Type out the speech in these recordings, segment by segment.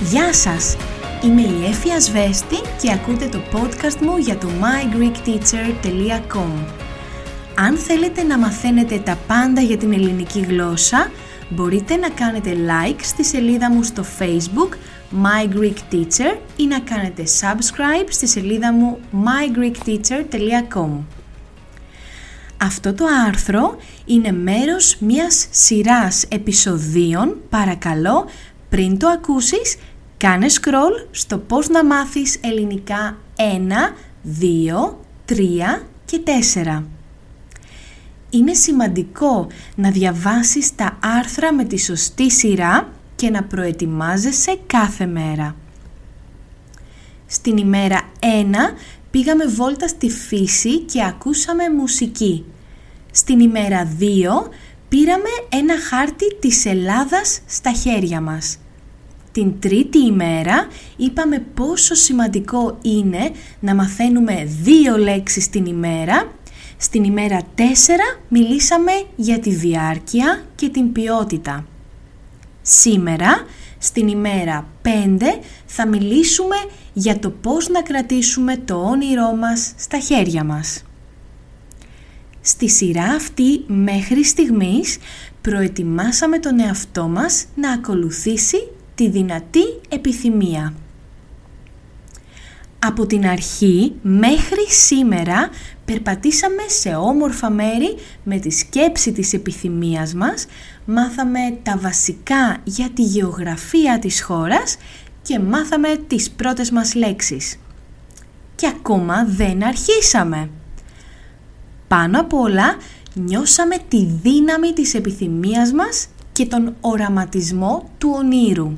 Γεια σας! Είμαι η Έφη Ασβέστη και ακούτε το podcast μου για το mygreekteacher.com Αν θέλετε να μαθαίνετε τα πάντα για την ελληνική γλώσσα, μπορείτε να κάνετε like στη σελίδα μου στο facebook My Greek Teacher ή να κάνετε subscribe στη σελίδα μου mygreekteacher.com Αυτό το άρθρο είναι μέρος μιας σειράς επεισοδίων, παρακαλώ, πριν το ακούσεις, κάνε scroll στο πώς να μάθεις ελληνικά 1, 2, 3 και 4. Είναι σημαντικό να διαβάσεις τα άρθρα με τη σωστή σειρά και να προετοιμάζεσαι κάθε μέρα. Στην ημέρα 1 πήγαμε βόλτα στη φύση και ακούσαμε μουσική. Στην ημέρα 2 πήραμε ένα χάρτη της Ελλάδας στα χέρια μας. Την τρίτη ημέρα είπαμε πόσο σημαντικό είναι να μαθαίνουμε δύο λέξεις την ημέρα. Στην ημέρα 4 μιλήσαμε για τη διάρκεια και την ποιότητα. Σήμερα, στην ημέρα 5, θα μιλήσουμε για το πώς να κρατήσουμε το όνειρό μας στα χέρια μας. Στη σειρά αυτή μέχρι στιγμής προετοιμάσαμε τον εαυτό μας να ακολουθήσει τη δυνατή επιθυμία. Από την αρχή μέχρι σήμερα περπατήσαμε σε όμορφα μέρη με τη σκέψη της επιθυμίας μας, μάθαμε τα βασικά για τη γεωγραφία της χώρας και μάθαμε τις πρώτες μας λέξεις. Και ακόμα δεν αρχίσαμε. Πάνω απ' όλα νιώσαμε τη δύναμη της επιθυμίας μας και τον οραματισμό του ονείρου.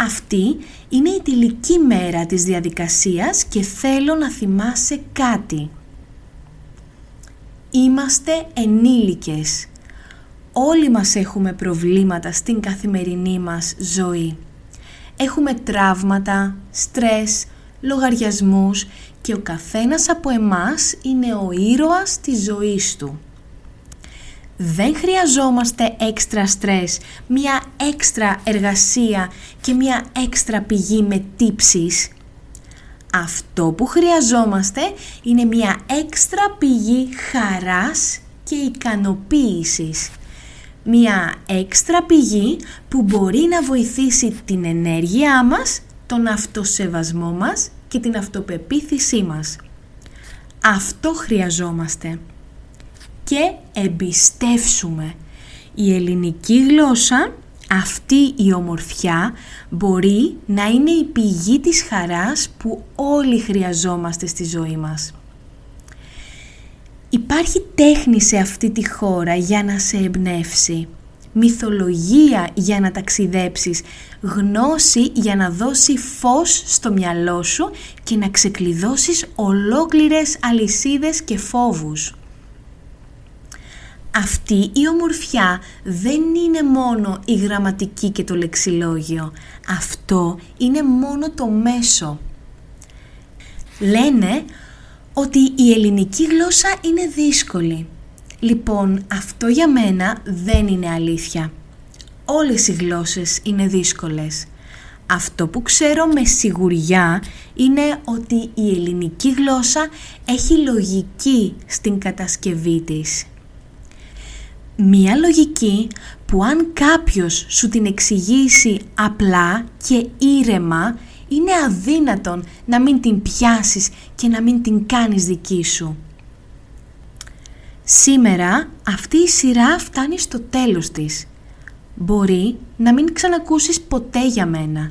Αυτή είναι η τελική μέρα της διαδικασίας και θέλω να θυμάσαι κάτι. Είμαστε ενήλικες. Όλοι μας έχουμε προβλήματα στην καθημερινή μας ζωή. Έχουμε τραύματα, στρες, λογαριασμούς και ο καθένας από εμάς είναι ο ήρωας της ζωής του. Δεν χρειαζόμαστε έξτρα στρες, μια έξτρα εργασία και μια έξτρα πηγή με τύψεις. Αυτό που χρειαζόμαστε είναι μια έξτρα πηγή χαράς και ικανοποίησης. Μια έξτρα πηγή που μπορεί να βοηθήσει την ενέργειά μας, τον αυτοσεβασμό μας και την αυτοπεποίθησή μας. Αυτό χρειαζόμαστε και εμπιστεύσουμε. Η ελληνική γλώσσα, αυτή η ομορφιά, μπορεί να είναι η πηγή της χαράς που όλοι χρειαζόμαστε στη ζωή μας. Υπάρχει τέχνη σε αυτή τη χώρα για να σε εμπνεύσει, μυθολογία για να ταξιδέψεις, γνώση για να δώσει φως στο μυαλό σου και να ξεκλειδώσεις ολόκληρες αλυσίδες και φόβους αυτή η ομορφιά δεν είναι μόνο η γραμματική και το λεξιλόγιο. Αυτό είναι μόνο το μέσο. Λένε ότι η ελληνική γλώσσα είναι δύσκολη. Λοιπόν, αυτό για μένα δεν είναι αλήθεια. Όλες οι γλώσσες είναι δύσκολες. Αυτό που ξέρω με σιγουριά είναι ότι η ελληνική γλώσσα έχει λογική στην κατασκευή της. Μία λογική που αν κάποιος σου την εξηγήσει απλά και ήρεμα είναι αδύνατον να μην την πιάσεις και να μην την κάνεις δική σου. Σήμερα αυτή η σειρά φτάνει στο τέλος της. Μπορεί να μην ξανακούσεις ποτέ για μένα.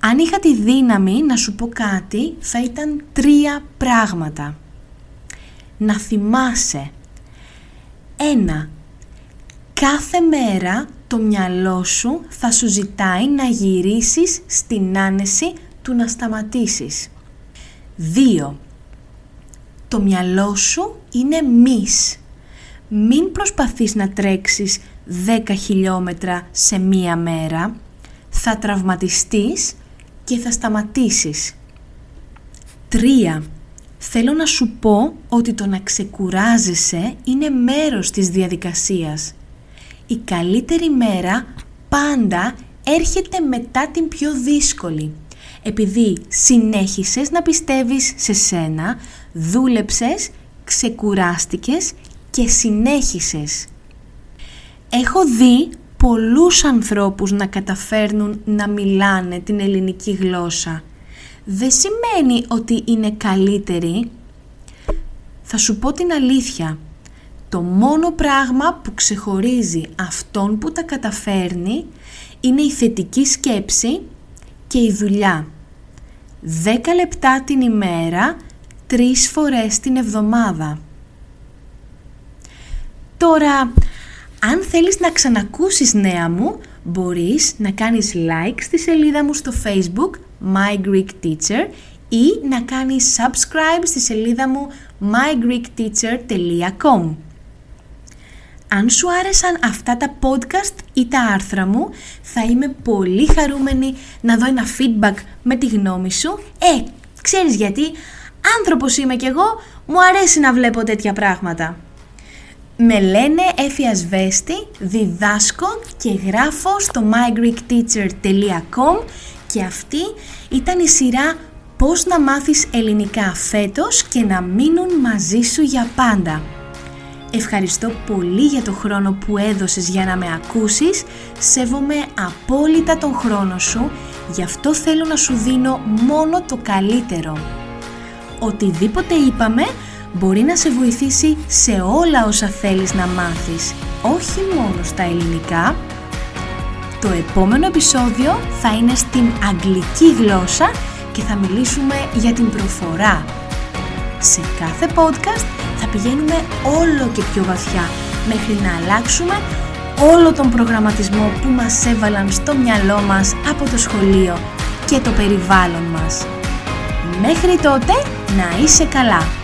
Αν είχα τη δύναμη να σου πω κάτι θα ήταν τρία πράγματα. Να θυμάσαι. Ένα, κάθε μέρα το μυαλό σου θα σου ζητάει να γυρίσεις στην άνεση του να σταματήσεις. 2. Το μυαλό σου είναι μης. Μην προσπαθείς να τρέξεις 10 χιλιόμετρα σε μία μέρα. Θα τραυματιστείς και θα σταματήσεις. 3. Θέλω να σου πω ότι το να ξεκουράζεσαι είναι μέρος της διαδικασίας η καλύτερη μέρα πάντα έρχεται μετά την πιο δύσκολη. Επειδή συνέχισες να πιστεύεις σε σένα, δούλεψες, ξεκουράστηκες και συνέχισες. Έχω δει πολλούς ανθρώπους να καταφέρνουν να μιλάνε την ελληνική γλώσσα. Δεν σημαίνει ότι είναι καλύτεροι. Θα σου πω την αλήθεια. Το μόνο πράγμα που ξεχωρίζει αυτόν που τα καταφέρνει είναι η θετική σκέψη και η δουλειά. 10 λεπτά την ημέρα, τρεις φορές την εβδομάδα. Τώρα, αν θέλεις να ξανακούσεις νέα μου, μπορείς να κάνεις like στη σελίδα μου στο facebook My Greek Teacher ή να κάνεις subscribe στη σελίδα μου mygreekteacher.com Αν σου άρεσαν αυτά τα podcast ή τα άρθρα μου, θα είμαι πολύ χαρούμενη να δω ένα feedback με τη γνώμη σου. Ε, ξέρεις γιατί, άνθρωπος είμαι κι εγώ, μου αρέσει να βλέπω τέτοια πράγματα. Με λένε Έφη Ασβέστη, διδάσκω και γράφω στο mygreekteacher.com και αυτή ήταν η σειρά «Πώς να μάθεις ελληνικά φέτος και να μείνουν μαζί σου για πάντα». Ευχαριστώ πολύ για το χρόνο που έδωσες για να με ακούσεις. Σέβομαι απόλυτα τον χρόνο σου, γι' αυτό θέλω να σου δίνω μόνο το καλύτερο. Οτιδήποτε είπαμε μπορεί να σε βοηθήσει σε όλα όσα θέλεις να μάθεις, όχι μόνο στα ελληνικά. Το επόμενο επεισόδιο θα είναι στην αγγλική γλώσσα και θα μιλήσουμε για την προφορά. Σε κάθε podcast θα πηγαίνουμε όλο και πιο βαθιά μέχρι να αλλάξουμε όλο τον προγραμματισμό που μας έβαλαν στο μυαλό μας από το σχολείο και το περιβάλλον μας. Μέχρι τότε να είσαι καλά!